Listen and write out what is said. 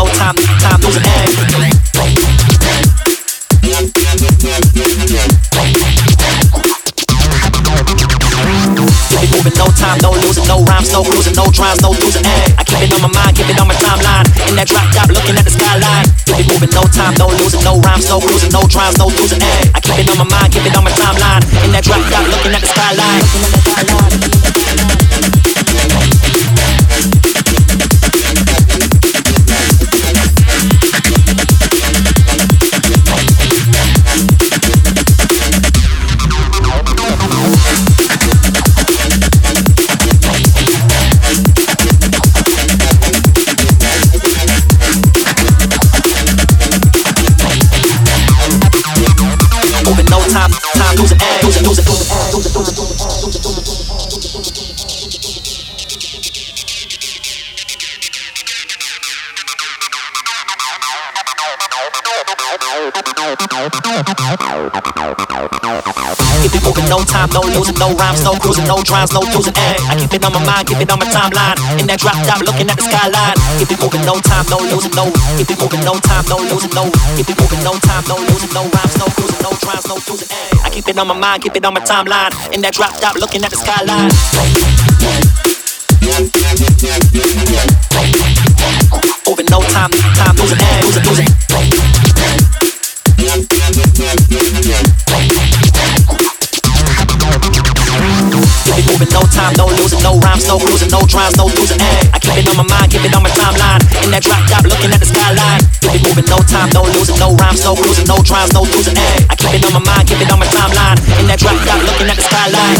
no time, no time losing air. Moving no time, no losing, no rhymes, no losing air. I keep it on my mind, keep it on my timeline. In that drop top, looking at the skyline. Keep it moving, no time, no losing, losing. I keep it on my mind, keep it on my timeline. In that drop top, looking at the time, time losing air, losing, losing, losing air, losing, losing, losing, losing, Keep it moving, no time, no losing, no rhymes, no cruising, no drums, no losing air. I keep it on my mind, keep it on my timeline. In that drop top, looking at the skyline. Keep it moving, no time, no losing, no. Keep it moving, no time, no losing, no. Keep it moving, no time, no losing, no rhymes, no cruising, no drums, no losing air. I keep it on my mind, keep it on my timeline. In that drop top, looking at the skyline. Moving, no time, no losing, no rhymes, no cruising, no drums, no losing air. I keep it on my mind, keep it on my timeline. In that drop top, looking at the skyline. Keep it moving, no time, no losing, no rhymes, no cruising, no drums, no losing air. I keep it on my mind, keep it on my timeline. In that drop top, looking at the skyline.